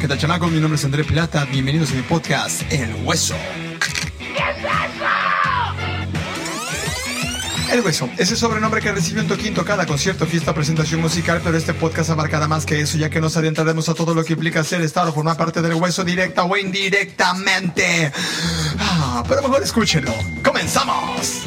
¿Qué tal, chamacos? Mi nombre es André Plata. Bienvenidos a mi podcast, El Hueso. El Hueso, ese sobrenombre que recibió en Toquín cada concierto, fiesta, presentación musical, pero este podcast abarcará más que eso, ya que nos adentraremos a todo lo que implica ser, estar o formar parte del Hueso directa o indirectamente. Ah, pero mejor escúchenlo. ¡Comenzamos!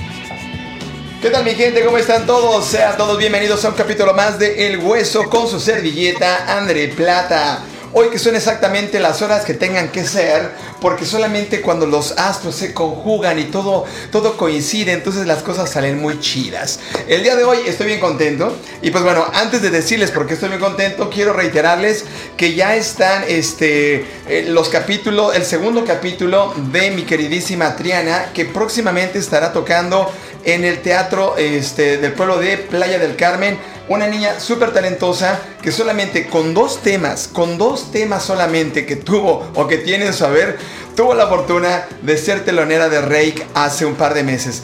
¿Qué tal mi gente? ¿Cómo están todos? Sean todos bienvenidos a un capítulo más de El Hueso con su servilleta André Plata. Hoy que son exactamente las horas que tengan que ser, porque solamente cuando los astros se conjugan y todo, todo coincide, entonces las cosas salen muy chidas. El día de hoy estoy bien contento y pues bueno, antes de decirles por qué estoy bien contento, quiero reiterarles que ya están este, eh, los capítulos, el segundo capítulo de mi queridísima Triana, que próximamente estará tocando en el teatro este, del pueblo de Playa del Carmen una niña súper talentosa que solamente con dos temas, con dos temas solamente que tuvo o que tiene en su tuvo la fortuna de ser telonera de Rake hace un par de meses.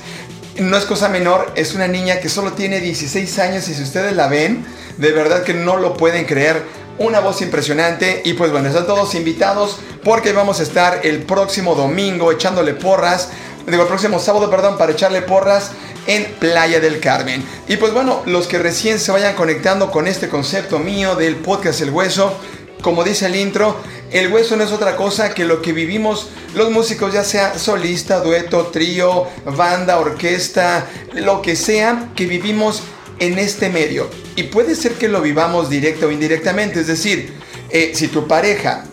No es cosa menor, es una niña que solo tiene 16 años y si ustedes la ven, de verdad que no lo pueden creer. Una voz impresionante y pues bueno, están todos invitados porque vamos a estar el próximo domingo echándole porras digo, el próximo sábado, perdón, para echarle porras en Playa del Carmen. Y pues bueno, los que recién se vayan conectando con este concepto mío del podcast El Hueso, como dice el intro, el hueso no es otra cosa que lo que vivimos los músicos, ya sea solista, dueto, trío, banda, orquesta, lo que sea que vivimos en este medio. Y puede ser que lo vivamos directo o indirectamente, es decir, eh, si tu pareja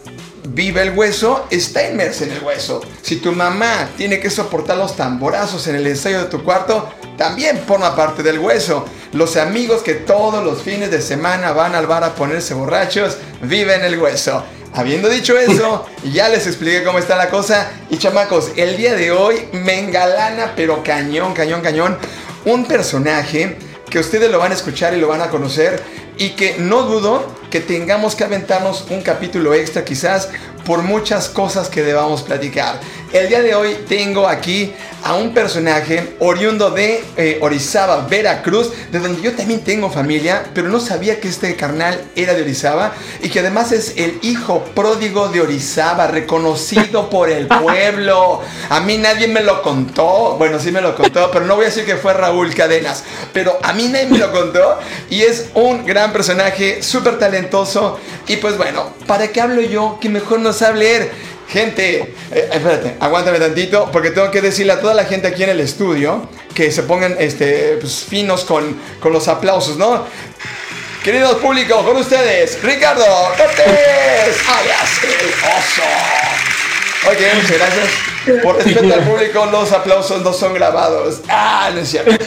vive el hueso, está inmersa en el hueso. Si tu mamá tiene que soportar los tamborazos en el ensayo de tu cuarto, también forma parte del hueso. Los amigos que todos los fines de semana van al bar a ponerse borrachos, viven el hueso. Habiendo dicho eso, ya les expliqué cómo está la cosa. Y chamacos, el día de hoy me engalana, pero cañón, cañón, cañón, un personaje que ustedes lo van a escuchar y lo van a conocer y que no dudo que tengamos que aventarnos un capítulo extra quizás por muchas cosas que debamos platicar. El día de hoy tengo aquí a un personaje oriundo de eh, Orizaba, Veracruz, de donde yo también tengo familia, pero no sabía que este carnal era de Orizaba y que además es el hijo pródigo de Orizaba, reconocido por el pueblo. A mí nadie me lo contó, bueno, sí me lo contó, pero no voy a decir que fue Raúl Cadenas, pero a mí nadie me lo contó y es un gran personaje, súper talentoso y pues bueno, ¿para qué hablo yo? Que mejor no sabe leer. Gente, eh, espérate, aguántame tantito, porque tengo que decirle a toda la gente aquí en el estudio que se pongan este, pues, finos con, con los aplausos, ¿no? Queridos públicos, con ustedes, Ricardo Cortés, alias el oso. Ok, muchas gracias. Por respeto al público, los aplausos no son grabados. Ah, no es cierto.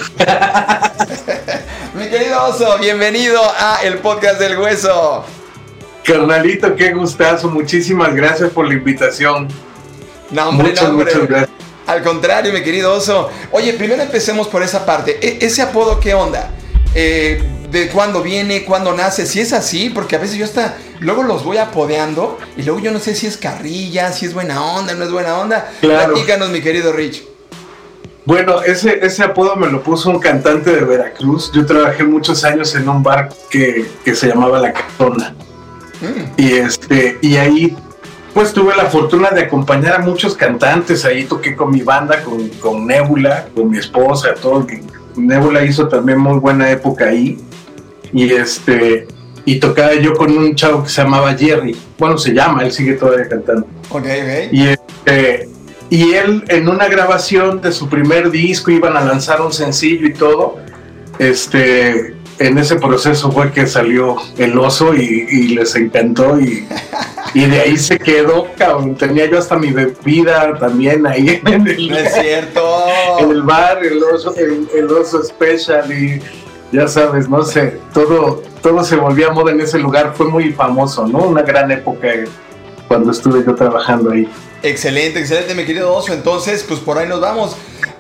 Mi querido oso, bienvenido a el podcast del hueso. Carnalito, qué gustazo. Muchísimas gracias por la invitación. No, hombre, muchas, muchas gracias. Al contrario, mi querido oso. Oye, primero empecemos por esa parte. E, ¿Ese apodo qué onda? Eh, ¿De cuándo viene? ¿Cuándo nace? Si es así, porque a veces yo hasta luego los voy apodeando y luego yo no sé si es carrilla, si es buena onda, no es buena onda. Claro. Platícanos, mi querido Rich. Bueno, ese, ese apodo me lo puso un cantante de Veracruz. Yo trabajé muchos años en un bar que, que se llamaba La Catona. Y este, y ahí pues tuve la fortuna de acompañar a muchos cantantes. Ahí toqué con mi banda, con, con Nebula, con mi esposa, todo. Nebula hizo también muy buena época ahí. Y este, y tocaba yo con un chavo que se llamaba Jerry. Bueno, se llama, él sigue todavía cantando. Y este, y él en una grabación de su primer disco iban a lanzar un sencillo y todo. Este, en ese proceso fue que salió el oso y, les encantó y, y, de ahí se quedó, cabrón. Tenía yo hasta mi bebida también ahí en el, es cierto. En el bar, el oso, el, oso special y ya sabes, no sé, todo, todo se volvió a moda en ese lugar. Fue muy famoso, ¿no? Una gran época cuando estuve yo trabajando ahí. Excelente, excelente, mi querido oso. Entonces, pues por ahí nos vamos.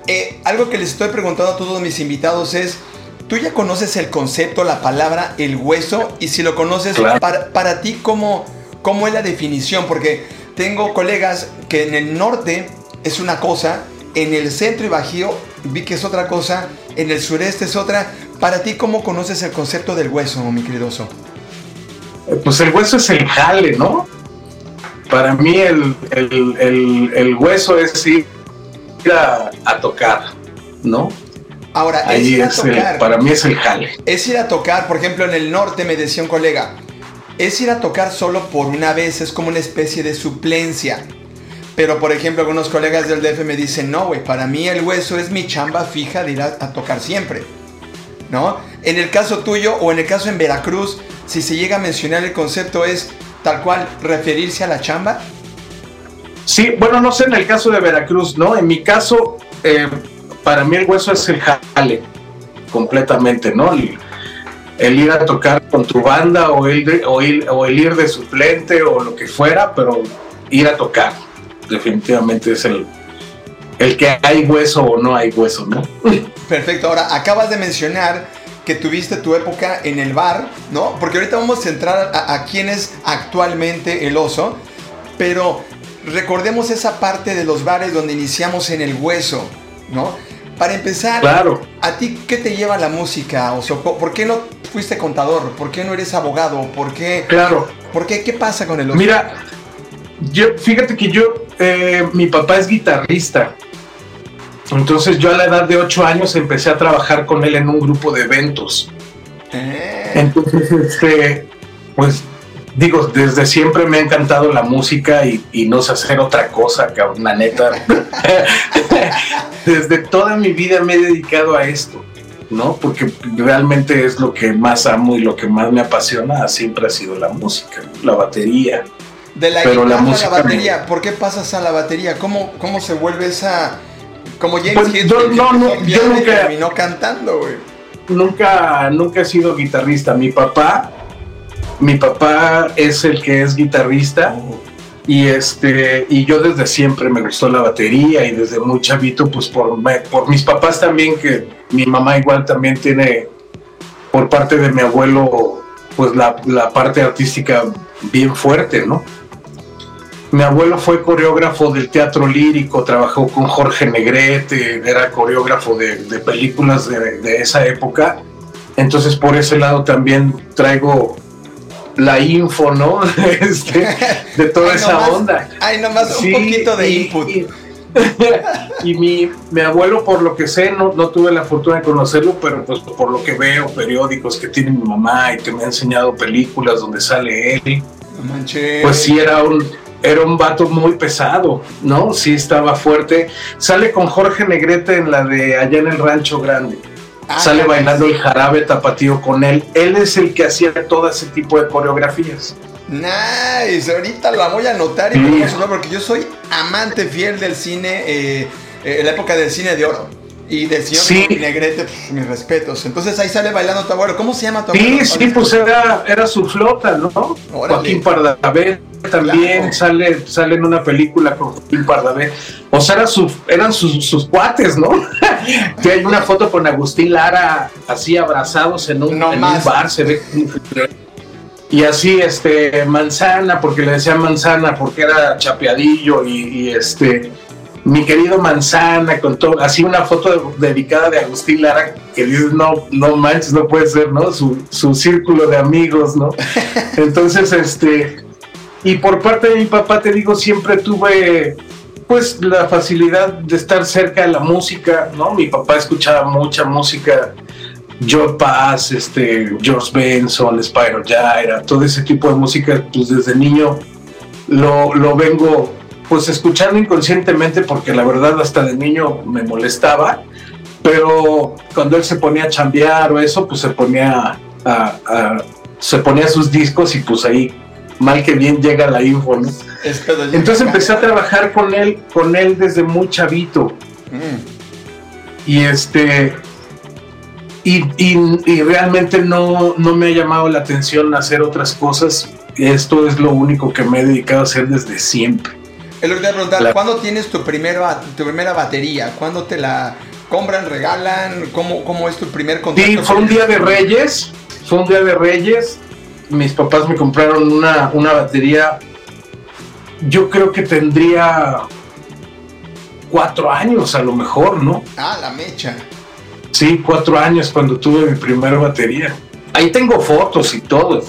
Eh, algo que les estoy preguntando a todos mis invitados es Tú ya conoces el concepto, la palabra, el hueso, y si lo conoces, para, ti, ¿cómo, ¿cómo es la definición? Porque tengo colegas que en el norte es una cosa, en el centro y bajío vi que es otra cosa, en el sureste es otra. Para ti, ¿cómo conoces el concepto del hueso, mi querido Pues el hueso es el jale, ¿no? para mí el, el, hueso es ir a, tocar, ¿no? Ahora, Ahí es, para mí es el jale. Es ir a tocar, por ejemplo, en el norte me decía un colega, es ir a tocar solo por una vez, es como una especie de suplencia. Pero, por ejemplo, algunos colegas del DF me dicen, no, güey, para mí el hueso es mi chamba fija de ir a, tocar siempre. ¿No? En el caso tuyo o en el caso en Veracruz, si se llega a mencionar el concepto es tal cual referirse a la chamba. Sí, bueno, no sé en el caso de Veracruz, ¿no? En mi caso, eh, para mí el hueso es el jale, completamente, ¿no? El, ir a tocar con tu banda o el, ir de suplente o lo que fuera, pero ir a tocar definitivamente es el, el que hay hueso o no hay hueso, ¿no? Perfecto, ahora acabas de mencionar que tuviste tu época en el bar, ¿no? Porque ahorita vamos a entrar a, quién es actualmente el oso, pero recordemos esa parte de los bares donde iniciamos en el hueso, ¿no? Para empezar, claro. ¿a ti qué te lleva la música, Oso? ¿Por qué no fuiste contador? ¿Por qué no eres abogado? ¿Por qué? Claro. ¿Por qué? ¿Qué pasa con el oso? Mira, yo, fíjate que yo, eh, mi papá es guitarrista. Entonces yo a la edad de 8 años empecé a trabajar con él en un grupo de eventos. Eh. Entonces, este, pues digo, desde siempre me ha encantado la música y, no sé hacer otra cosa, que una neta. desde toda mi vida me he dedicado a esto, ¿no? Porque realmente es lo que más amo y lo que más me apasiona, siempre ha sido la música, la batería. De la guitarra a la batería, ¿por qué pasas a la batería? ¿Cómo, cómo se vuelve esa... Como James pues no, no, yo nunca, terminó cantando, güey. Nunca, nunca he sido guitarrista. Mi papá, mi papá es el que es guitarrista. Y este, y yo desde siempre me gustó la batería y desde muy chavito, pues por, por mis papás también, que mi mamá igual también tiene, por parte de mi abuelo, pues la, la parte artística bien fuerte, ¿no? Mi abuelo fue coreógrafo del teatro lírico, trabajó con Jorge Negrete, era coreógrafo de, películas de, esa época. Entonces por ese lado también traigo la info, ¿no? Este, de toda esa onda. Ay, nomás un poquito de input. Y, mi, mi, abuelo, por lo que sé, no, no tuve la fortuna de conocerlo, pero pues por lo que veo, periódicos que tiene mi mamá y que me ha enseñado películas donde sale él, pues sí era un, era un vato muy pesado, ¿no? Sí estaba fuerte. Sale con Jorge Negrete en la de allá en el Rancho Grande. Ah, Sale bailando el jarabe tapatío con él. Él es el que hacía todo ese tipo de coreografías. Nice, ahorita la voy a anotar y porque yo soy amante fiel del cine, eh, eh, la época del cine de oro. Y señor Negrete, pues, mis respetos. Entonces ahí sale bailando tu abuelo. ¿Cómo se llama tu abuelo? Sí, sí, pues era, era su flota, ¿no? Joaquín Pardavé también sale, sale en una película con Joaquín Pardavé. O sea, eran sus, cuates, ¿no? que hay una foto con Agustín Lara así abrazados en un, bar, se ve y así este manzana porque le decían manzana porque era chapeadillo y este mi querido Manzana, con todo, así una foto dedicada de Agustín Lara, que dices, no, no manches, no puede ser, ¿no? Su, su círculo de amigos, ¿no? Entonces, este, y por parte de mi papá, te digo, siempre tuve, pues, la facilidad de estar cerca de la música, ¿no? Mi papá escuchaba mucha música, Joe Paz, este, George Benson, Spyro Gyra, todo ese tipo de música, pues desde niño lo, lo vengo pues escuchando inconscientemente porque la verdad hasta de niño me molestaba, pero cuando él se ponía a chambear o eso, pues se ponía a, se ponía sus discos y pues ahí mal que bien llega la info, ¿no? Entonces empecé a trabajar con él, con él desde muy chavito. Mm. Y este y, y, realmente no, no me ha llamado la atención hacer otras cosas. Esto es lo único que me he dedicado a hacer desde siempre. Es lo que te voy a preguntar, ¿cuándo tienes tu, primera tu primera batería? ¿Cuándo te la compran, regalan? ¿Cómo, cómo es tu primer contacto? Sí, fue un día de Reyes, fue un día de Reyes. Mis papás me compraron una, una batería, yo creo que tendría cuatro años a lo mejor, ¿no? Ah, la mecha. Sí, cuatro años cuando tuve mi primera batería. Ahí tengo fotos y todo.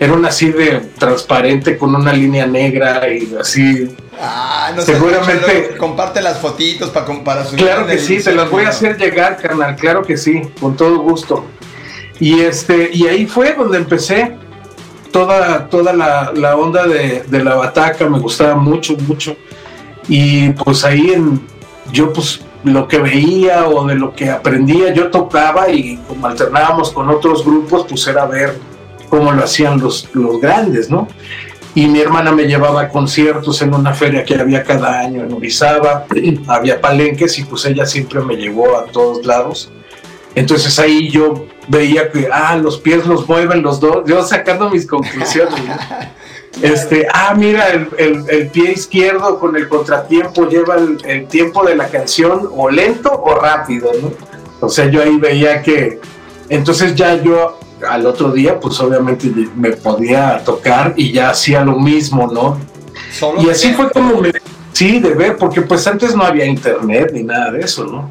Era una así de transparente con una línea negra y así. Ah, no Seguramente. comparte las fotitos para, para Claro que sí, te las voy a hacer llegar, carnal, claro que sí, con todo gusto. Y este, y ahí fue donde empecé toda, toda la, la onda de, de, la bataca, me gustaba mucho, mucho. Y pues ahí en, yo pues lo que veía o de lo que aprendía, yo tocaba y como alternábamos con otros grupos, pues era ver cómo lo hacían los, los grandes, ¿no? Y mi hermana me llevaba a conciertos en una feria que había cada año en Orizaba, había palenques y pues ella siempre me llevó a todos lados. Entonces ahí yo veía que, ah, los pies los mueven los dos, yo sacando mis conclusiones. Este, ah, mira, el, pie izquierdo con el contratiempo lleva el, tiempo de la canción o lento o rápido, ¿no? O sea, yo ahí veía que, entonces ya yo al otro día, pues obviamente me podía tocar y ya hacía lo mismo, ¿no? y así fue como me, sí, de ver, porque pues antes no había internet ni nada de eso, ¿no?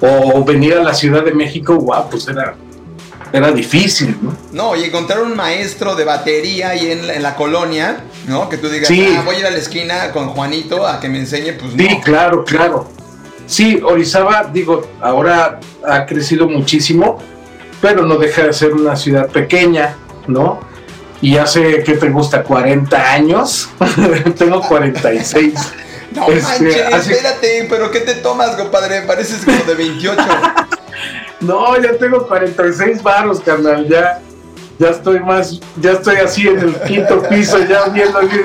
O venir a la Ciudad de México, guau, pues era era difícil, ¿no? No, y encontrar un maestro de batería ahí en, la colonia, ¿no? Que tú digas, ah, voy a ir a la esquina con Juanito a que me enseñe, pues Sí, claro, claro. Sí, Orizaba, digo, ahora ha crecido muchísimo, pero no deja de ser una ciudad pequeña, ¿no? Y hace, ¿qué te gusta? 40 años. Tengo 46. No este, manches, espérate, pero ¿qué te tomas, compadre? Pareces como de 28. No, ya tengo 46 baros, carnal, ya. Ya estoy más, ya estoy así en el quinto piso, ya viendo así de.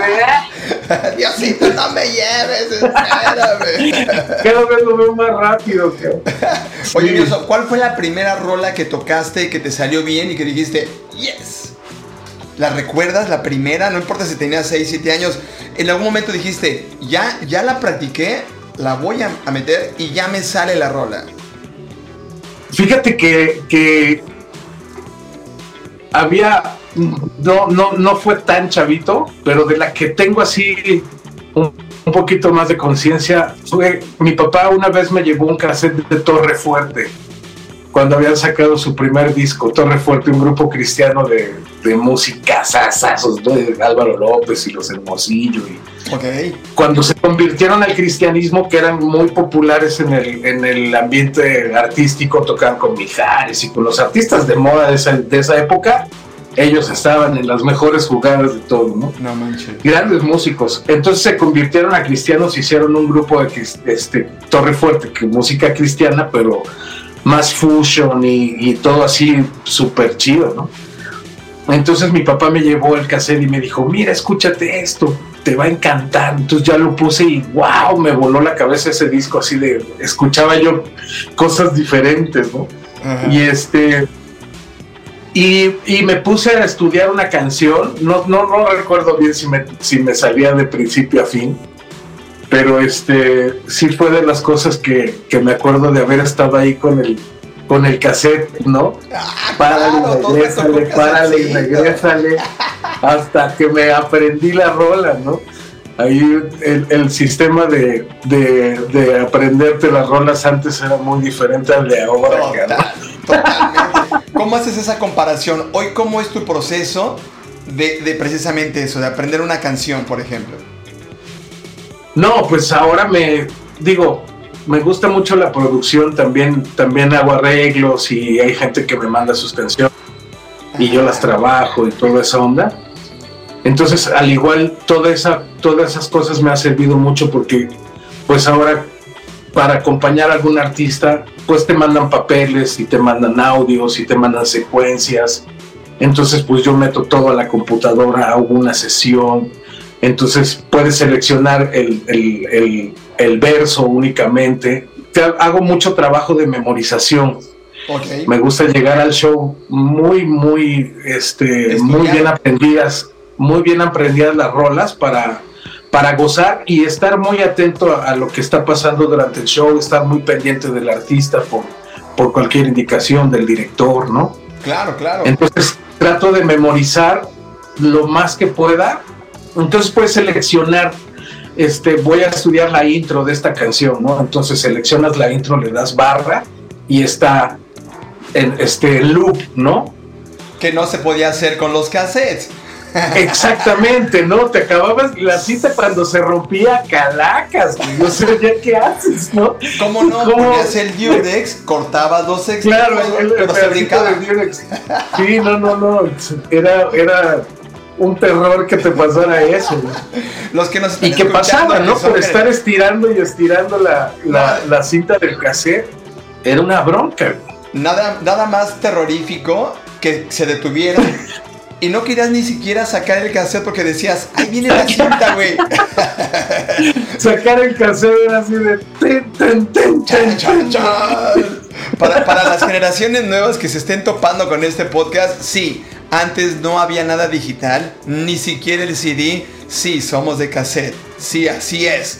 Ah". Diosito, no me lleves, espérame. Cada vez lo veo más rápido, Oye, ¿cuál fue la primera rola que tocaste que te salió bien y que dijiste, yes? ¿La recuerdas, la primera? No importa si tenías 6, 7 años. En algún momento dijiste, ya, ya la practiqué, la voy a meter y ya me sale la rola. Fíjate que, había, no, no, no fue tan chavito, pero de la que tengo así un, poquito más de conciencia, fue mi papá una vez me llevó un cassette de Torre Fuerte cuando habían sacado su primer disco, Torre Fuerte, un grupo cristiano de, de música, sasazos, de Álvaro López y los Hermosillo. Y okay. Cuando se convirtieron al cristianismo, que eran muy populares en el, en el ambiente artístico, tocaban con Mijares y con los artistas de moda de esa, de esa época, ellos estaban en las mejores jugadas de todo, ¿no? No manches. Grandes músicos. Entonces se convirtieron a cristianos, hicieron un grupo de este, Torre Fuerte, que música cristiana, pero más fusion y, todo así súper chido, ¿no? Entonces mi papá me llevó el cassette y me dijo, mira, escúchate esto, te va a encantar. Entonces ya lo puse y wow, me voló la cabeza ese disco así de, escuchaba yo cosas diferentes, ¿no? Y este, y, me puse a estudiar una canción, no, no, no recuerdo bien si me, si me salía de principio a fin, pero este sí fue de las cosas que, me acuerdo de haber estado ahí con el con el cassette, ¿no? Ah, párale, regrésale, párale y regrésale, hasta que me aprendí la rola, ¿no? Ahí el, sistema de, de, aprenderte las rolas antes era muy diferente al de ahora. Totalmente. ¿Cómo haces esa comparación? Hoy, ¿cómo es tu proceso de, de precisamente eso, de aprender una canción, por ejemplo? No, pues ahora me digo, me gusta mucho la producción, también, también hago arreglos y hay gente que me manda sus canciones y yo las trabajo y toda esa onda. Entonces, al igual, toda esa, todas esas cosas me ha servido mucho porque, pues ahora, para acompañar a algún artista, pues te mandan papeles y te mandan audios y te mandan secuencias. Entonces, pues yo meto todo a la computadora, hago una sesión, entonces puedes seleccionar el, verso únicamente. Hago mucho trabajo de memorización. Me gusta llegar al show muy, muy, este, muy bien aprendidas, muy bien aprendidas las rolas para, para gozar y estar muy atento a, lo que está pasando durante el show, estar muy pendiente del artista por, por cualquier indicación del director, ¿no? Claro, claro. Entonces trato de memorizar lo más que pueda entonces puedes seleccionar, este, voy a estudiar la intro de esta canción, ¿no? Entonces seleccionas la intro, le das barra y está en este loop, ¿no? Que no se podía hacer con los cassettes. Exactamente, ¿no? Te acababas la cita cuando se rompía calacas, güey. No sé, ¿ya qué haces, no? ¿Cómo no? ¿Cómo? Ponías el Durex, cortabas los extras, Claro, el, el pero se pedacito brincaba. de Durex. Sí, no, no, no. Era, era un terror que te pasara eso. Los que nos están Y que pasaba, ¿no? Por estar estirando y estirando la, la, la cinta del cassette. Era una bronca, güey. Nada, nada más terrorífico que se detuvieran y no querías ni siquiera sacar el cassette porque decías, ahí viene la cinta, güey. Sacar el cassette era así de... ten, ten, ten, ten, Chan, chan. Para, para las generaciones nuevas que se estén topando con este podcast, sí, antes no había nada digital, ni siquiera el CD, sí, somos de cassette, sí, así es.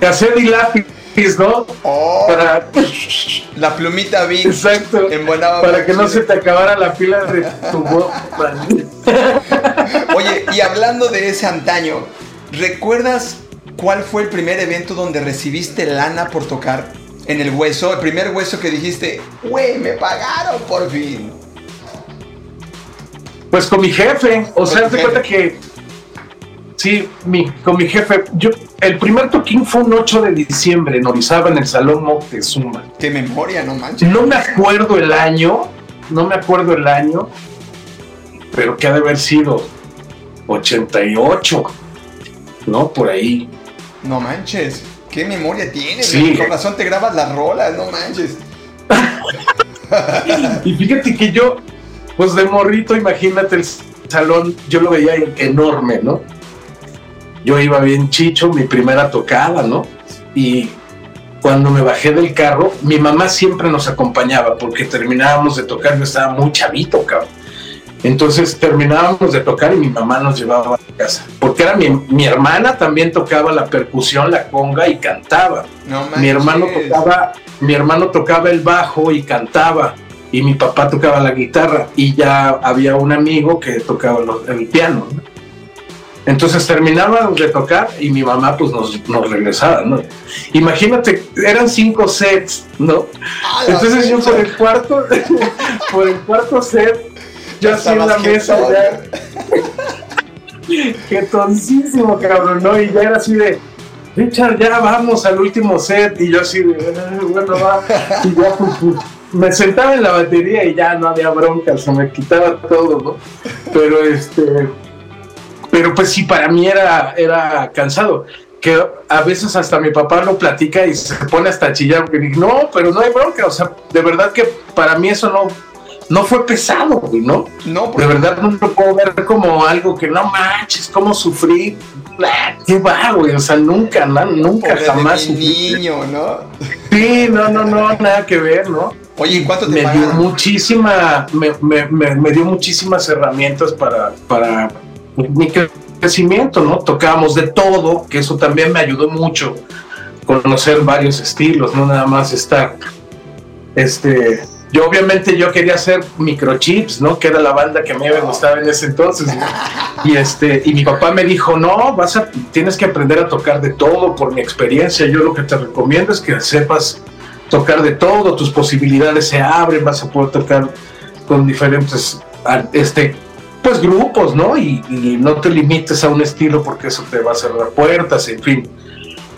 Cassette y lápiz, ¿no? Oh, Para... la plumita Vic Exacto. Para que no se te acabara la pila de tu Walkman. Oye, y hablando de ese antaño, ¿recuerdas cuál fue el primer evento donde recibiste lana por tocar? En el hueso, el primer hueso que dijiste, güey, me pagaron por fin. Pues con mi jefe, o sea, jefe. cuenta que sí, mi, con mi jefe, yo el primer toquín fue un 8 de diciembre en Orizaba en el Salón Moctezuma. Qué memoria, no manches. No me acuerdo el año, no me acuerdo el año, pero que ha de haber sido 88, ¿no? Por ahí. No manches. ¿Qué memoria tienes? Sí. Con razón te grabas las rolas, no manches. Y fíjate que yo, pues de morrito, imagínate el salón, yo lo veía enorme, ¿no? Yo iba bien chicho, mi primera tocada, ¿no? Y cuando me bajé del carro, mi mamá siempre nos acompañaba porque terminábamos de tocar, yo estaba muy chavito, cabrón. Entonces terminábamos de tocar y mi mamá nos llevaba a casa. Porque era mi, mi hermana también tocaba la percusión, la conga y cantaba. No. Mi hermano tocaba, mi hermano tocaba el bajo y cantaba. Y mi papá tocaba la guitarra. Y ya había un amigo que tocaba el piano. ¿no? Entonces terminábamos de tocar y mi mamá pues nos, nos regresaba, ¿no? Imagínate, eran cinco sets, ¿no? ¡A la Entonces yo por el cuarto, por el cuarto set, yo así en la mesa ya, jetoncísimo, cabrón, ¿no? Y ya era así de, Richard, ya vamos al último set. Y yo así de, "Ah, bueno, va. Y ya, pues, pues, me sentaba en la batería y ya no había bronca, se me quitaba todo, ¿no? Pero este, pero pues sí, para mí era, era cansado. Que a veces hasta mi papá lo platica y se pone hasta a chillar, porque no, pero no hay bronca, o sea, de verdad que para mí eso no, no fue pesado, güey, ¿no? No, De porque verdad no lo puedo ver como algo que no manches, cómo sufrí. Ah, ¿Qué va, güey? O sea, nunca, na- nunca, pobre de jamás mi niño, ¿no? Sí, no, no, no, nada que ver, ¿no? Oye, ¿y cuánto te Me dio muchísima, me, me, me, me dio muchísimas herramientas para, para mi crecimiento, ¿no? Tocábamos de todo, que eso también me ayudó mucho, conocer varios estilos, no nada más estar, este, yo obviamente yo quería hacer microchips, ¿no? Que era la banda que a mí me gustaba en ese entonces. Y este, y mi papá me dijo, no, vas a, tienes que aprender a tocar de todo por mi experiencia, yo lo que te recomiendo es que sepas tocar de todo, tus posibilidades se abren, vas a poder tocar con diferentes este pues grupos, ¿no? Y, y no te limites a un estilo porque eso te va a cerrar puertas, en fin.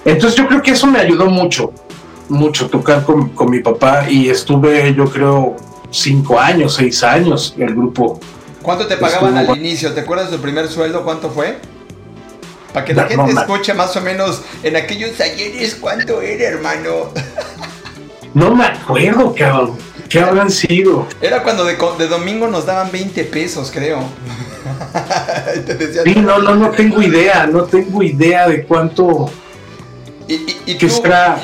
Entonces yo creo que eso me ayudó mucho, mucho tocar con, con mi papá y estuve yo creo cinco años, seis años el grupo. ¿Cuánto te pagaban Estuvo- al inicio? ¿Te acuerdas de tu primer sueldo? ¿Cuánto fue? Para que la No, gente no, escuche más o menos en aquellos ayeres cuánto era, hermano. No me acuerdo, cabrón. ¿Qué habrán sido? Era cuando de, de domingo nos daban 20 pesos, creo. Sí, no, no, no tengo idea, no tengo idea de cuánto y, y- y que tú, será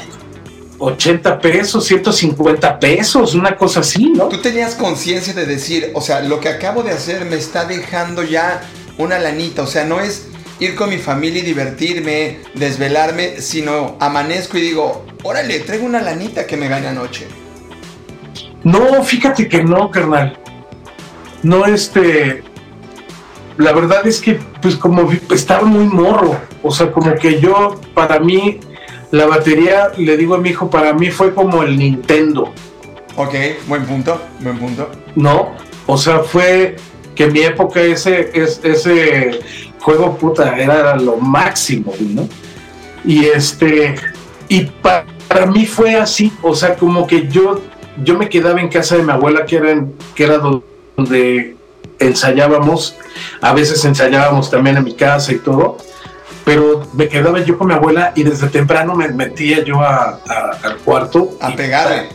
80 pesos, 150 pesos, una cosa así, ¿no? tú tenías conciencia de decir, o sea, lo que acabo de hacer me está dejando ya una lanita. O sea, no es ir con mi familia y divertirme, desvelarme, sino amanezco y digo, órale, traigo una lanita que me gane anoche. No, fíjate que no, carnal. No, este. La verdad es que, pues, como estaba muy morro. O sea, como que yo, para mí, la batería, le digo a mi hijo, para mí fue como el Nintendo, Ok, buen punto, buen punto. ¿no? O sea, fue. que en mi época ese, ese juego puta era lo máximo, ¿no? Y este, y para, mí fue así, o sea, como que yo, yo me quedaba en casa de mi abuela, que era, que era donde ensayábamos, a veces ensayábamos también en mi casa y todo, pero me quedaba yo con mi abuela y desde temprano me metía yo al cuarto. A pegarle.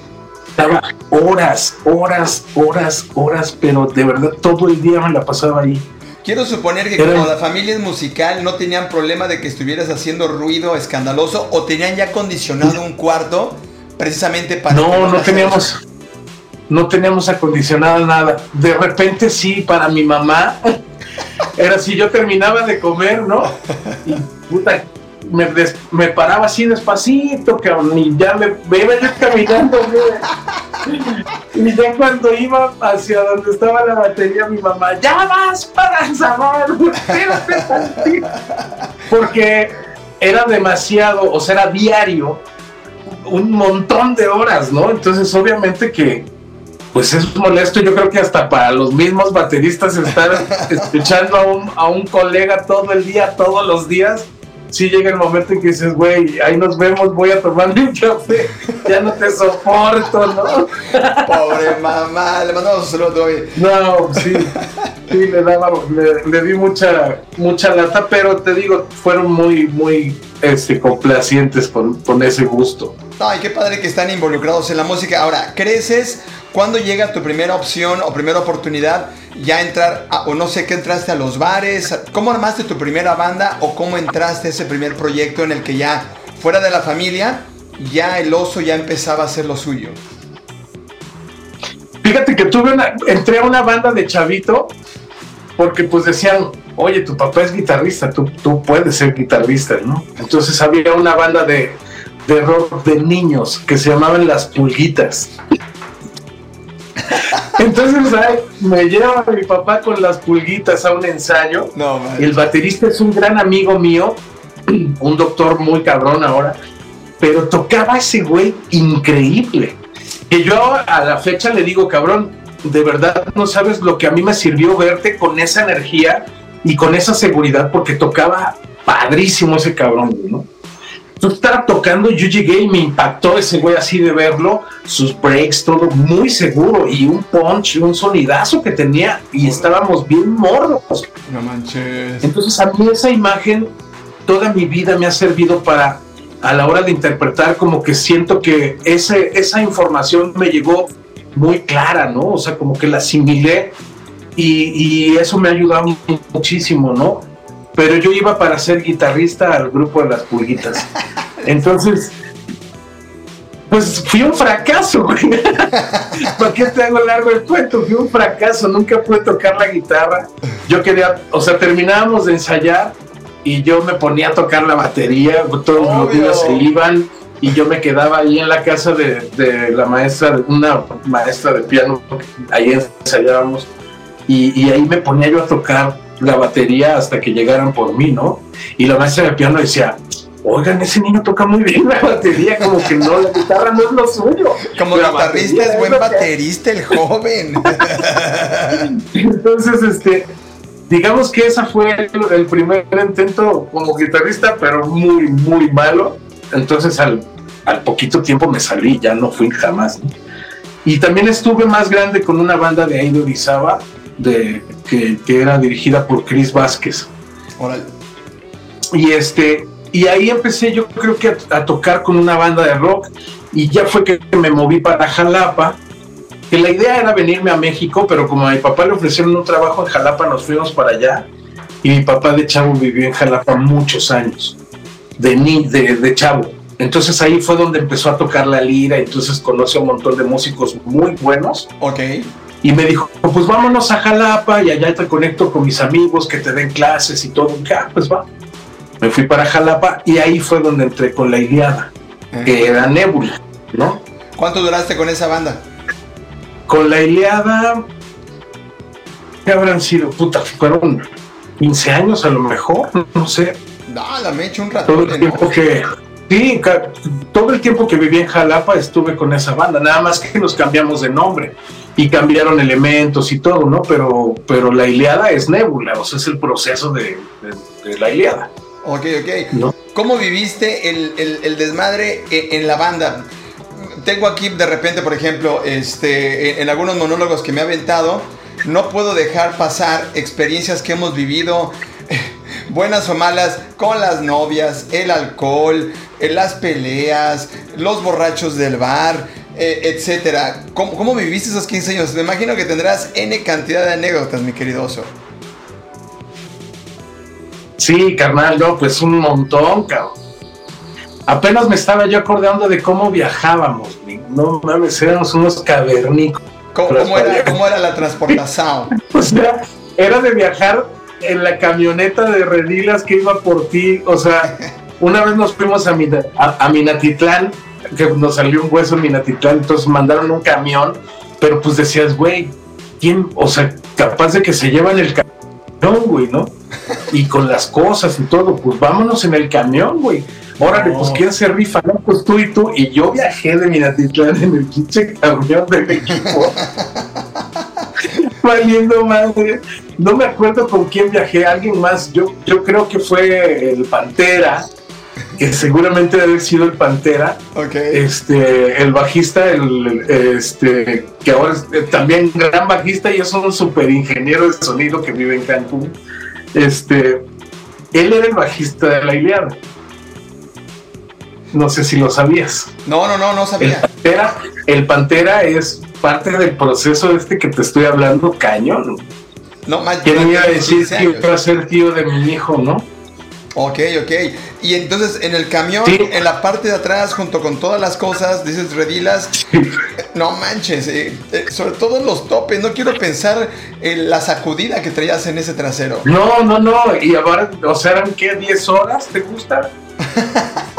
Estaba horas, horas, horas, horas, pero de verdad todo el día me la pasaba ahí. Quiero suponer que como la familia es musical, no tenían problema de que estuvieras haciendo ruido escandaloso o tenían ya condicionado un cuarto precisamente para... No, no teníamos, no teníamos acondicionado nada. De repente sí, para mi mamá, era si yo terminaba de comer, ¿no? Y puta, me, me paraba así despacito, cabrón, y ya me, iba yo caminando, Y ya cuando iba hacia donde estaba la batería, mi mamá, ya vas para el Porque era demasiado, o sea, era diario, un montón de horas, ¿no? Entonces, obviamente que pues es molesto, yo creo que hasta para los mismos bateristas estar escuchando a un, a un colega todo el día, todos los días, sí llega el momento en que dices, güey, ahí nos vemos, voy a tomarme un café, ya no te soporto, ¿no? Pobre mamá, le mandamos un saludo hoy. No, sí, sí, le, daba, le, di mucha, mucha lata, pero te digo, fueron muy, muy este, complacientes con, con ese gusto. Ay, qué padre que están involucrados en la música. Ahora, creces ¿Cuándo llega tu primera opción o primera oportunidad ya entrar, o no sé qué entraste a los bares? ¿Cómo armaste tu primera banda o cómo entraste a ese primer proyecto en el que ya, fuera de la familia, ya el oso ya empezaba a hacer lo suyo? Fíjate que tuve una, entré a una banda de chavito porque pues decían, oye, tu papá es guitarrista, tú, tú puedes ser guitarrista, ¿no? Entonces había una banda de, de rock de niños que se llamaban Las Pulguitas. Entonces me lleva mi papá con las pulguitas a un ensayo. No, el baterista es un gran amigo mío, un doctor muy cabrón ahora, pero tocaba ese güey increíble. Que yo a la fecha le digo, cabrón, de verdad no sabes lo que a mí me sirvió verte con esa energía y con esa seguridad, porque tocaba padrísimo ese cabrón, ¿no? Yo estaba tocando, yo llegué y me impactó ese güey así de verlo, sus breaks, todo muy seguro y un punch, un sonidazo que tenía y estábamos bien morros. No manches. Entonces a mí esa imagen toda mi vida me ha servido para a la hora de interpretar como que siento que ese, esa información me llegó muy clara, ¿no? O sea, como que la asimilé y, y eso me ha ayudado muchísimo, ¿no? Pero yo iba para ser guitarrista al grupo de las pulguitas. Entonces, pues fui un fracaso, güey. ¿Por qué te hago largo el cuento? Fui un fracaso, nunca pude tocar la guitarra. Yo quería, o sea, terminábamos de ensayar y yo me ponía a tocar la batería, todos los días se iban y yo me quedaba ahí en la casa de, la maestra, una maestra de piano, ahí ensayábamos y, y ahí me ponía yo a tocar la batería hasta que llegaran por mí, ¿no? Y la maestra de piano decía, oigan, ese niño toca muy bien la batería, como que no, la guitarra no es lo suyo. Como guitarrista es buen baterista el joven. Entonces, este, digamos que esa fue el, primer intento como guitarrista, pero muy, muy malo. Entonces al, al poquito tiempo me salí, ya no fui jamás. Y también estuve más grande con una banda de ahí de Orizaba, de, que, era dirigida por Chris Vázquez. Y este, y ahí empecé yo creo que a, tocar con una banda de rock y ya fue que me moví para Jalapa, que la idea era venirme a México, pero como a mi papá le ofrecieron un trabajo en Jalapa, nos fuimos para allá y mi papá de chavo vivió en Jalapa muchos años, de, ni, de, de chavo. Entonces ahí fue donde empezó a tocar la lira, entonces conoce a un montón de músicos muy buenos. Ok y me dijo, pues vámonos a Jalapa y allá te conecto con mis amigos que te den clases y todo. ya ah, pues va. Me fui para Jalapa y ahí fue donde entré con la Iliada, que era Nebula, ¿no? ¿Cuánto duraste con esa banda? Con la Iliada, ¿qué habrán sido? Puta, fueron 15 años a lo mejor, no sé. Nada, me he hecho un rato. Todo el tiempo que, sí, todo el tiempo que viví en Jalapa estuve con esa banda, nada más que nos cambiamos de nombre y cambiaron elementos y todo, ¿no? Pero, pero la Iliada es Nebula, o sea, es el proceso de, la Iliada. Ok, ok. ¿Cómo viviste el, desmadre en, la banda? Tengo aquí de repente, por ejemplo, este, en algunos monólogos que me ha aventado, no puedo dejar pasar experiencias que hemos vivido, buenas o malas, con las novias, el alcohol, las peleas, los borrachos del bar, eh, etcétera. ¿Cómo, viviste esos 15 años? Me imagino que tendrás N cantidad de anécdotas, mi querido oso. Sí, carnal, no, pues un montón, cabrón. Apenas me estaba yo acordando de cómo viajábamos, no mames, éramos unos cavernícolas. ¿Cómo, era, la transportación? o sea, era de viajar en la camioneta de Redilas que iba por ti, o sea, una vez nos fuimos a, a Minatitlán que nos salió un hueso en Minatitlán, entonces mandaron un camión, pero pues decías, güey, ¿quién? O sea, capaz de que se llevan el camión, güey, ¿no? Y con las cosas y todo, pues vámonos en el camión, güey. Órale, pues quién se rifa, ¿no? Pues tú y tú. Y yo viajé de Minatitlán en el pinche camión del equipo. Valiendo madre. No me acuerdo con quién viajé, alguien más. Yo, yo creo que fue el Pantera que seguramente debe haber sido el Pantera. Este, el bajista, el, este, que ahora es eh, también gran bajista y es un super ingeniero de sonido que vive en Cancún. Este, él era el bajista de la Iliada. No sé si lo sabías. No, no, no, no sabía. El Pantera, el Pantera es parte del proceso este que te estoy hablando, cañón. No, más ¿Quién iba a decir que iba a ser tío de mi hijo, no? Ok, ok. Y entonces en el camión, en la parte de atrás, junto con todas las cosas, dices redilas, no manches, eh, eh, sobre todo en los topes, no quiero pensar en la sacudida que traías en ese trasero. No, no, no, y ahora, o sea, ¿eran qué? ¿10 horas? ¿Te gusta?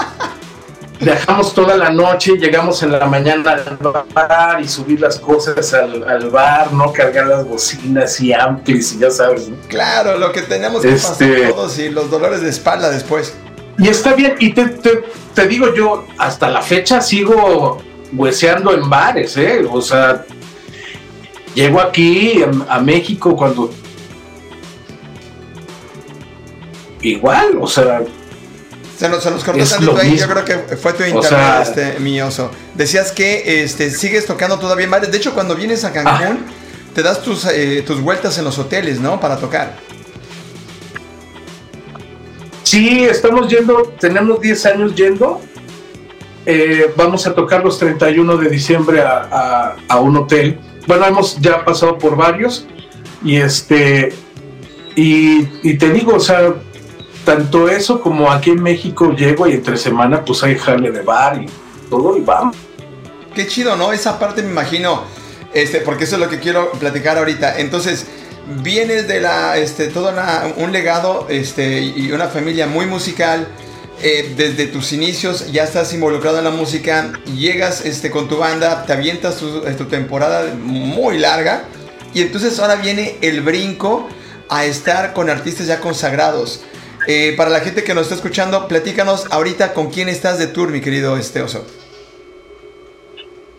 Viajamos toda la noche, llegamos en la mañana al bar y subir las cosas al, bar, ¿no? Cargar las bocinas y amplis y ya sabes, Claro, lo que teníamos que este... pasar todos y los dolores de espalda después. Y está bien, y te, te, digo yo, hasta la fecha sigo hueseando en bares, ¿eh? O sea, llego aquí a México cuando... Igual, o sea, se nos, se nos cortó tantito ahí, yo creo que fue tu internet, este, mi oso. Decías que este, sigues tocando todavía en bares. De hecho, cuando vienes a Cancún, te das tus, eh, tus vueltas en los hoteles, ¿no? Para tocar. Sí, estamos yendo, tenemos 10 años yendo. Eh, vamos a tocar los 31 de diciembre a, un hotel. Bueno, hemos ya pasado por varios. Y este. Y, te digo, o sea, tanto eso como aquí en México llego y entre semana pues hay jale de bar y todo y vamos. Qué chido, ¿no? Esa parte me imagino, este, porque eso es lo que quiero platicar ahorita. Entonces, vienes de la, este, todo un legado este, y una familia muy musical. Eh, desde tus inicios ya estás involucrado en la música, llegas este, con tu banda, te avientas tu, tu temporada muy larga y entonces ahora viene el brinco a estar con artistas ya consagrados. Eh, para la gente que nos está escuchando, platícanos ahorita con quién estás de tour, mi querido este oso.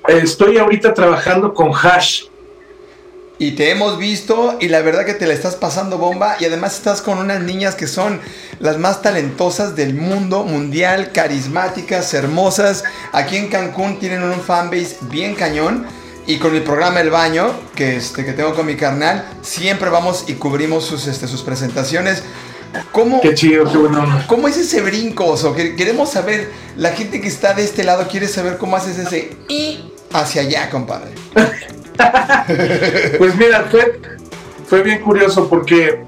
Estoy ahorita trabajando con Hash. Y te hemos visto y la verdad que te la estás pasando bomba y además estás con unas niñas que son las más talentosas del mundo mundial, carismáticas, hermosas. Aquí en Cancún tienen un fanbase bien cañón y con mi programa El Baño, que, este, que tengo con mi carnal, siempre vamos y cubrimos sus, este, sus presentaciones. ¿Cómo, qué chido, qué bueno. ¿Cómo es ese brinco, Oso? Queremos saber, la gente que está de este lado quiere saber cómo haces ese y hacia allá, compadre. pues mira, fue, fue bien curioso porque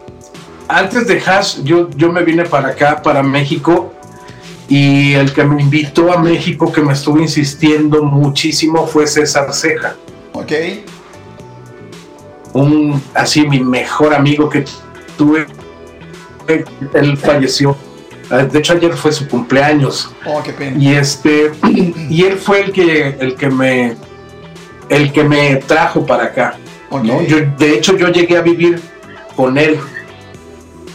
antes de Hash yo, yo me vine para acá, para México, y el que me invitó a México, que me estuvo insistiendo muchísimo, fue César Ceja. Ok. Un, así, mi mejor amigo que tuve, él falleció. Ah, de hecho, ayer fue su cumpleaños. Oh, qué pena. Y este, y él fue el que, el que me el que me trajo para acá. Yo, de hecho, yo llegué a vivir con él.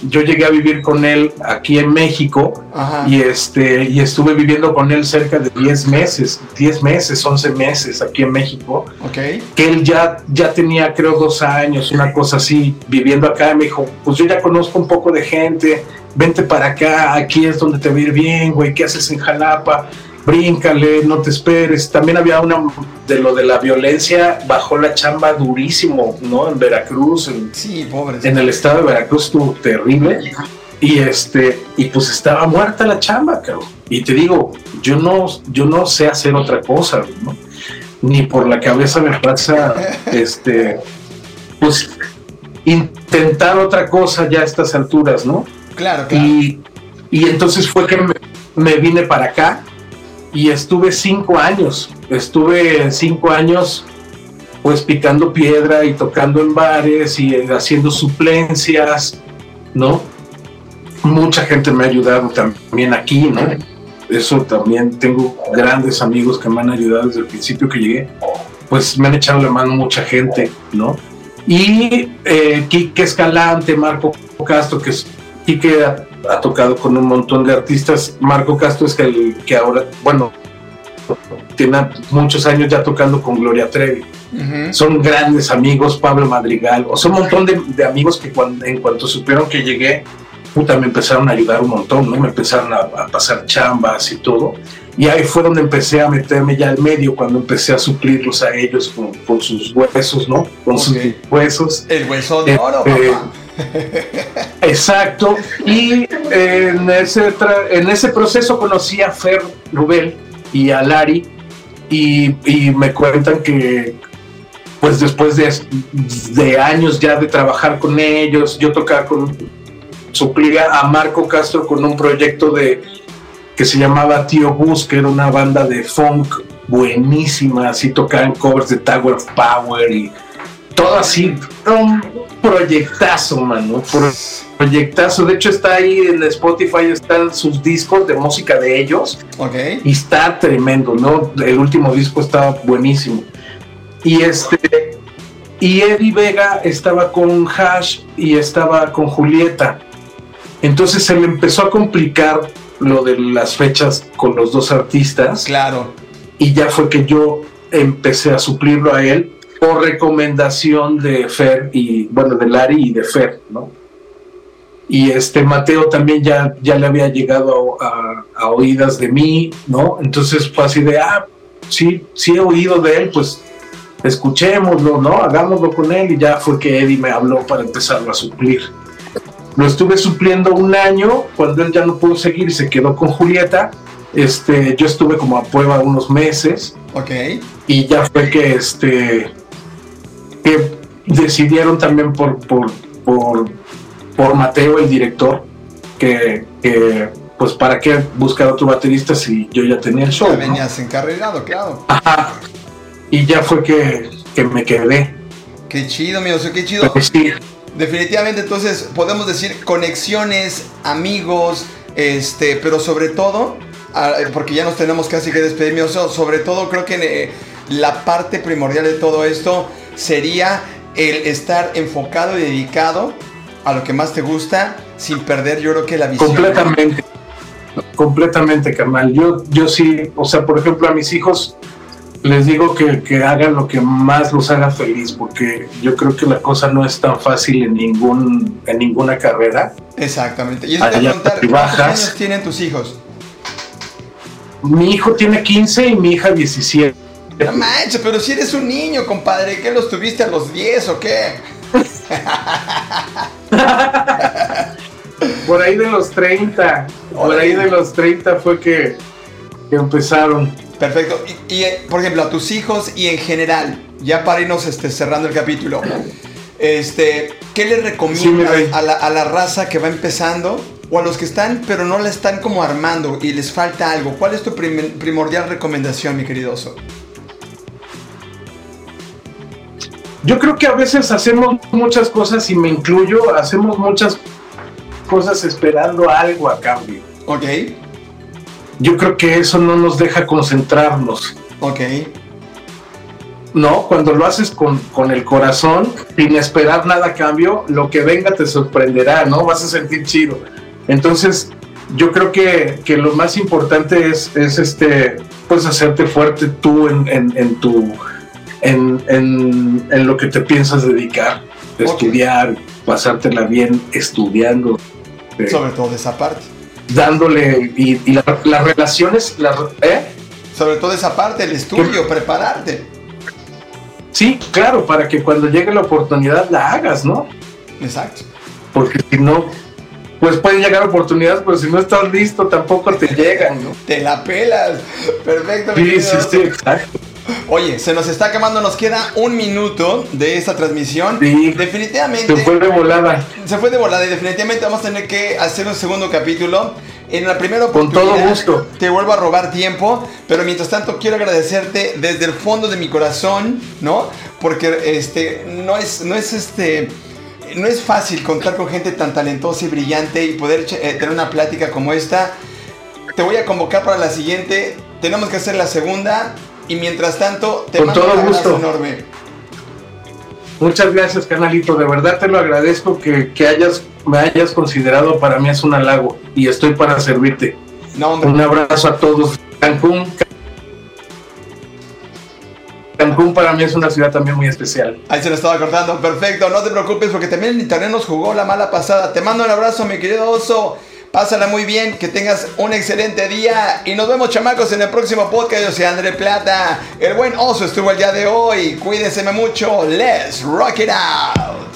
Yo llegué a vivir con él aquí en México y este y estuve viviendo con él cerca de 10 meses, 10 meses, 11 meses aquí en México. Okay. Que él ya, ya tenía creo dos años, una cosa así, viviendo acá. Me dijo, pues yo ya conozco un poco de gente, vente para acá, aquí es donde te va a ir bien, güey, ¿qué haces en Jalapa? Bríncale, no te esperes. También había una de lo de la violencia, bajó la chamba durísimo, ¿no? En Veracruz, en, sí, pobre. En el estado de Veracruz estuvo terrible. Y este, y pues estaba muerta la chamba, cabrón. Y te digo, yo no, yo no sé hacer otra cosa, ¿no? Ni por la cabeza me pasa, este, pues intentar otra cosa ya a estas alturas, ¿no? Claro, claro. Y, y entonces fue que me vine para acá y estuve cinco años, estuve cinco años pues picando piedra y tocando en bares y haciendo suplencias, ¿no? Mucha gente me ha ayudado también aquí, ¿no? Eso también tengo grandes amigos que me han ayudado desde el principio que llegué, pues me han echado la mano mucha gente, ¿no? Y eh, Quique Escalante, Marco Castro, que es Quique ha tocado con un montón de artistas. Marco Castro es el que ahora, bueno, tiene muchos años ya tocando con Gloria Trevi. Son grandes amigos, Pablo Madrigal, o son un montón de, amigos que cuando, en cuanto supieron que llegué, puta, me empezaron a ayudar un montón, ¿no? Me empezaron a, pasar chambas y todo. Y ahí fue donde empecé a meterme ya al medio, cuando empecé a suplirlos a ellos con, sus huesos, ¿no? Con sus huesos. El hueso de oro, este, papá. Exacto. Y en ese, en ese proceso conocí a Fer Rubel y a Lari y, me cuentan que pues después de, de, años ya de trabajar con ellos, yo tocaba con, suplía a Marco Castro con un proyecto de que se llamaba Tío Bus, que era una banda de funk buenísima, así tocaban covers de Tower of Power y todo así, un proyectazo, mano, proyectazo. De hecho, está ahí en Spotify, están sus discos de música de ellos. Ok. Y está tremendo, ¿no? El último disco está buenísimo. Y este. Y Eddie Vega estaba con Hash y estaba con Julieta. Entonces se le empezó a complicar lo de las fechas con los dos artistas. Claro. Y ya fue que yo empecé a suplirlo a él por recomendación de Fer y, bueno, de Lari y de Fer, ¿no? Y este Mateo también ya, ya le había llegado a, oídas de mí, ¿no? Entonces fue así de, ah, sí, sí he oído de él, pues escuchémoslo, ¿no? Hagámoslo con él y ya fue que Eddie me habló para empezarlo a suplir. Lo estuve supliendo un año, cuando él ya no pudo seguir y se quedó con Julieta, este, yo estuve como a prueba unos meses. Ok. Y ya fue que este que decidieron también por, por, por, Mateo, el director, que, pues para qué buscar otro baterista si yo ya tenía el show. Ya venías encarregado, claro. Ajá. Y ya fue que, me quedé. Qué chido, mío, qué chido. Pues sí. Definitivamente, entonces podemos decir conexiones, amigos, este, pero sobre todo, ah, porque ya nos tenemos casi que despedir, mío, sobre todo creo que eh, la parte primordial de todo esto sería el estar enfocado y dedicado a lo que más te gusta sin perder yo creo que la visión. Completamente, completamente, carnal. Yo, yo sí, o sea, por ejemplo, a mis hijos les digo que, que, hagan lo que más los haga feliz, porque yo creo que la cosa no es tan fácil en ningún en ninguna carrera. Exactamente. Y eso te preguntar, ¿cuántos años tienen tus hijos? Mi hijo tiene 15 y mi hija 17. No manches, pero si eres un niño, compadre, ¿qué los tuviste a los 10 o qué? por ahí de los 30, por ahí de los 30 fue que, empezaron. Perfecto. Y, eh, por ejemplo, a tus hijos y en general, ya para irnos este, cerrando el capítulo, este, ¿qué les recomiendas a, la, a la raza que va empezando o a los que están pero no la están como armando y les falta algo? ¿Cuál es tu primordial recomendación, mi querido oso? Yo creo que a veces hacemos muchas cosas y me incluyo, hacemos muchas cosas esperando algo a cambio. Ok. Yo creo que eso no nos deja concentrarnos. Ok. ¿no? Cuando lo haces con, con, el corazón, sin esperar nada a cambio, lo que venga te sorprenderá, ¿no? Vas a sentir chido. Entonces, yo creo que, que lo más importante es, es, este, pues hacerte fuerte tú en, en, tu, en, en, lo que te piensas dedicar, estudiar, pasártela bien estudiando. Sobre todo esa parte. Dándole, y, y las relaciones, ¿eh? Sobre todo esa parte, el estudio, prepararte. Sí, claro, para que cuando llegue la oportunidad la hagas, ¿no? Exacto. Porque si no, pues pueden llegar oportunidades, pero si no estás listo tampoco te llegan, ¿no? Te la pelas. Perfecto. Sí, sí, sí, exacto. Oye, se nos está quemando, nos queda un minuto de esta transmisión. Sí, definitivamente. Se fue de volada. Se fue de volada y definitivamente vamos a tener que hacer un segundo capítulo. En la primera oportunidad. Con todo gusto. Te vuelvo a robar tiempo, pero mientras tanto quiero agradecerte desde el fondo de mi corazón, ¿no? Porque este no es no es este no es fácil contar con gente tan talentosa y brillante y poder eh, tener una plática como esta. Te voy a convocar para la siguiente. Tenemos que hacer la segunda y mientras tanto te con mando todo un abrazo gusto. enorme. Muchas gracias, canalito. De verdad te lo agradezco que, que hayas me hayas considerado. Para mí es un halago y estoy para servirte. No. Un abrazo a todos. Cancún. Cancún para mí es una ciudad también muy especial. Ahí se lo estaba cortando. Perfecto, no te preocupes porque también el internet nos jugó la mala pasada. Te mando un abrazo, mi querido oso. Pásala muy bien, que tengas un excelente día y nos vemos chamacos en el próximo podcast. Yo soy André Plata. El buen oso estuvo el día de hoy. Cuídense mucho. Let's rock it out.